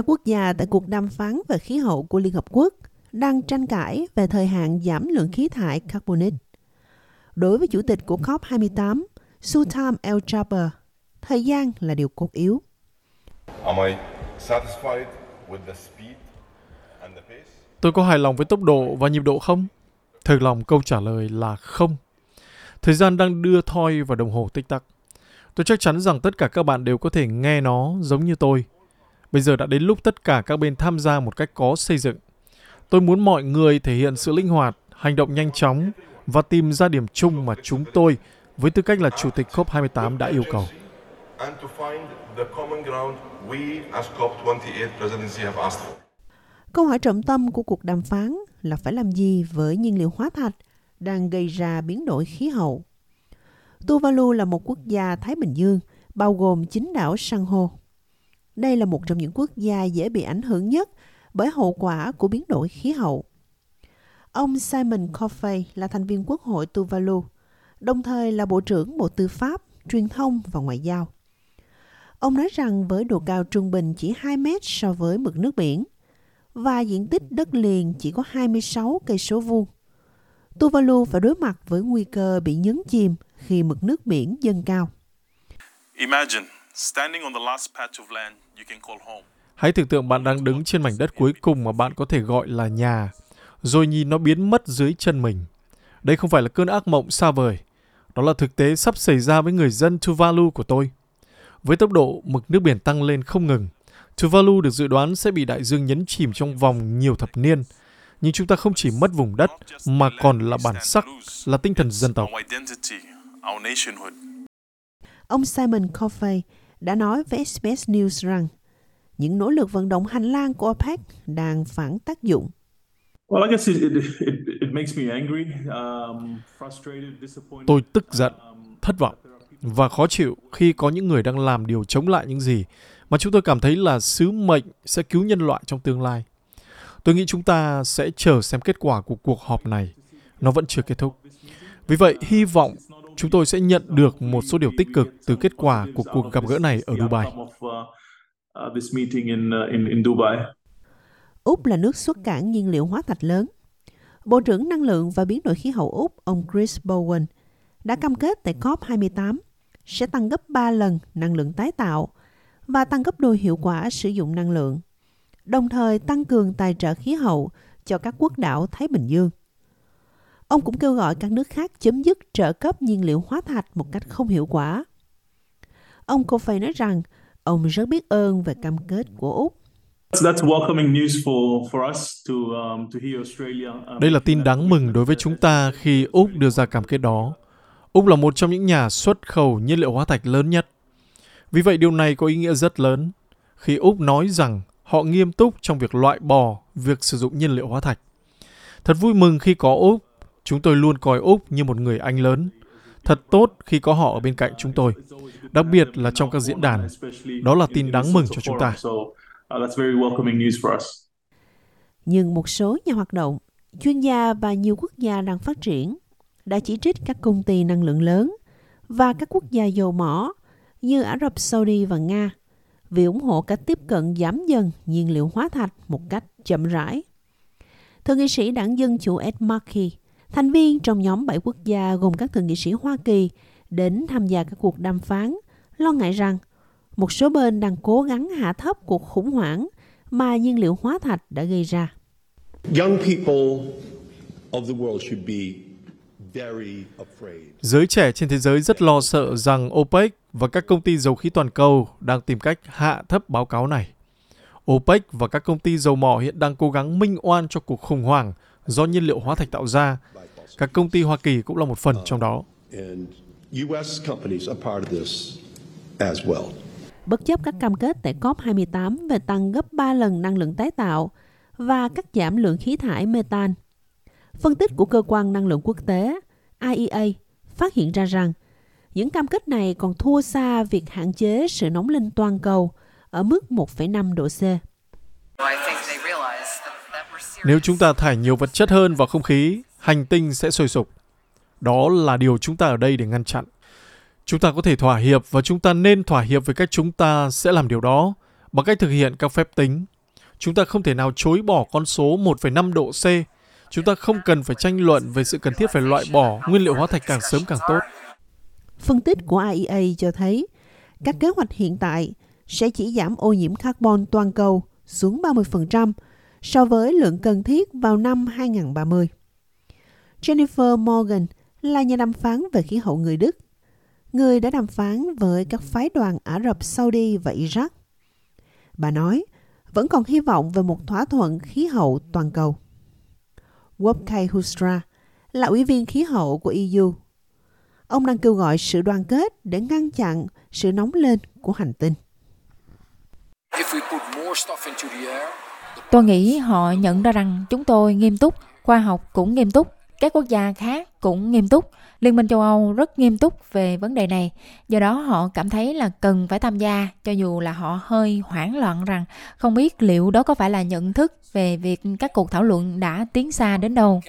các quốc gia tại cuộc đàm phán về khí hậu của Liên Hợp Quốc đang tranh cãi về thời hạn giảm lượng khí thải carbonic. Đối với chủ tịch của COP28, Sultan El Jaber, thời gian là điều cốt yếu. Am I satisfied with the speed and the pace? Tôi có hài lòng với tốc độ và nhịp độ không? Thật lòng câu trả lời là không. Thời gian đang đưa thoi vào đồng hồ tích tắc. Tôi chắc chắn rằng tất cả các bạn đều có thể nghe nó giống như tôi. Bây giờ đã đến lúc tất cả các bên tham gia một cách có xây dựng. Tôi muốn mọi người thể hiện sự linh hoạt, hành động nhanh chóng và tìm ra điểm chung mà chúng tôi, với tư cách là Chủ tịch COP28 đã yêu cầu. Câu hỏi trọng tâm của cuộc đàm phán là phải làm gì với nhiên liệu hóa thạch đang gây ra biến đổi khí hậu. Tuvalu là một quốc gia Thái Bình Dương, bao gồm chín đảo san hô. Đây là một trong những quốc gia dễ bị ảnh hưởng nhất bởi hậu quả của biến đổi khí hậu. Ông Simon Coffey là thành viên Quốc hội Tuvalu, đồng thời là Bộ trưởng Bộ Tư pháp, Truyền thông và Ngoại giao. Ông nói rằng với độ cao trung bình chỉ 2 mét so với mực nước biển và diện tích đất liền chỉ có 26 cây số vuông, Tuvalu phải đối mặt với nguy cơ bị nhấn chìm khi mực nước biển dâng cao. Imagine standing on the last patch of land you can call home. Hãy tưởng tượng bạn đang đứng trên mảnh đất cuối cùng mà bạn có thể gọi là nhà, rồi nhìn nó biến mất dưới chân mình. Đây không phải là cơn ác mộng xa vời. Đó là thực tế sắp xảy ra với người dân Tuvalu của tôi. Với tốc độ mực nước biển tăng lên không ngừng, Tuvalu được dự đoán sẽ bị đại dương nhấn chìm trong vòng nhiều thập niên. Nhưng chúng ta không chỉ mất vùng đất, mà còn là bản sắc, là tinh thần dân tộc. Ông Simon Coffey đã nói với SBS News rằng những nỗ lực vận động hành lang của OPEC đang phản tác dụng. Tôi tức giận, thất vọng và khó chịu khi có những người đang làm điều chống lại những gì mà chúng tôi cảm thấy là sứ mệnh sẽ cứu nhân loại trong tương lai. Tôi nghĩ chúng ta sẽ chờ xem kết quả của cuộc họp này. Nó vẫn chưa kết thúc. Vì vậy, hy vọng chúng tôi sẽ nhận được một số điều tích cực từ kết quả của cuộc gặp gỡ này ở Dubai. Úc là nước xuất cảng nhiên liệu hóa thạch lớn. Bộ trưởng Năng lượng và Biến đổi khí hậu Úc, ông Chris Bowen, đã cam kết tại COP28 sẽ tăng gấp 3 lần năng lượng tái tạo và tăng gấp đôi hiệu quả sử dụng năng lượng, đồng thời tăng cường tài trợ khí hậu cho các quốc đảo Thái Bình Dương. Ông cũng kêu gọi các nước khác chấm dứt trợ cấp nhiên liệu hóa thạch một cách không hiệu quả. Ông Coffey nói rằng ông rất biết ơn về cam kết của Úc. Đây là tin đáng mừng đối với chúng ta khi Úc đưa ra cam kết đó. Úc là một trong những nhà xuất khẩu nhiên liệu hóa thạch lớn nhất. Vì vậy điều này có ý nghĩa rất lớn khi Úc nói rằng họ nghiêm túc trong việc loại bỏ việc sử dụng nhiên liệu hóa thạch. Thật vui mừng khi có Úc Chúng tôi luôn coi Úc như một người anh lớn. Thật tốt khi có họ ở bên cạnh chúng tôi, đặc biệt là trong các diễn đàn. Đó là tin đáng mừng cho chúng ta. Nhưng một số nhà hoạt động, chuyên gia và nhiều quốc gia đang phát triển đã chỉ trích các công ty năng lượng lớn và các quốc gia dầu mỏ như Ả Rập Saudi và Nga vì ủng hộ cách tiếp cận giảm dần nhiên liệu hóa thạch một cách chậm rãi. Thượng nghị sĩ đảng Dân Chủ Ed Markey Thành viên trong nhóm 7 quốc gia gồm các thượng nghị sĩ Hoa Kỳ đến tham gia các cuộc đàm phán, lo ngại rằng một số bên đang cố gắng hạ thấp cuộc khủng hoảng mà nhiên liệu hóa thạch đã gây ra. Giới trẻ trên thế giới rất lo sợ rằng OPEC và các công ty dầu khí toàn cầu đang tìm cách hạ thấp báo cáo này. OPEC và các công ty dầu mỏ hiện đang cố gắng minh oan cho cuộc khủng hoảng do nhiên liệu hóa thạch tạo ra. Các công ty Hoa Kỳ cũng là một phần trong đó. Bất chấp các cam kết tại COP28 về tăng gấp 3 lần năng lượng tái tạo và cắt giảm lượng khí thải metan, phân tích của cơ quan năng lượng quốc tế IEA phát hiện ra rằng những cam kết này còn thua xa việc hạn chế sự nóng lên toàn cầu ở mức 1,5 độ C. Nếu chúng ta thải nhiều vật chất hơn vào không khí, hành tinh sẽ sôi sục. Đó là điều chúng ta ở đây để ngăn chặn. Chúng ta có thể thỏa hiệp và chúng ta nên thỏa hiệp với cách chúng ta sẽ làm điều đó bằng cách thực hiện các phép tính Chúng ta không thể nào chối bỏ con số 1,5 độ C. Chúng ta không cần phải tranh luận về sự cần thiết phải loại bỏ nguyên liệu hóa thạch càng sớm càng tốt. Phân tích của IEA cho thấy các kế hoạch hiện tại sẽ chỉ giảm ô nhiễm carbon toàn cầu xuống 30% so với lượng cần thiết vào năm 2030. Jennifer Morgan là nhà đàm phán về khí hậu người Đức, người đã đàm phán với các phái đoàn Ả Rập Saudi và Iraq. Bà nói, vẫn còn hy vọng về một thỏa thuận khí hậu toàn cầu. Wopke Hustra là ủy viên khí hậu của EU. Ông đang kêu gọi sự đoàn kết để ngăn chặn sự nóng lên của hành tinh. Tôi nghĩ họ nhận ra rằng chúng tôi nghiêm túc, khoa học cũng nghiêm túc, các quốc gia khác cũng nghiêm túc. Liên minh châu Âu rất nghiêm túc về vấn đề này, do đó họ cảm thấy là cần phải tham gia, cho dù là họ hơi hoảng loạn rằng không biết liệu đó có phải là nhận thức về việc các cuộc thảo luận đã tiến xa đến đâu.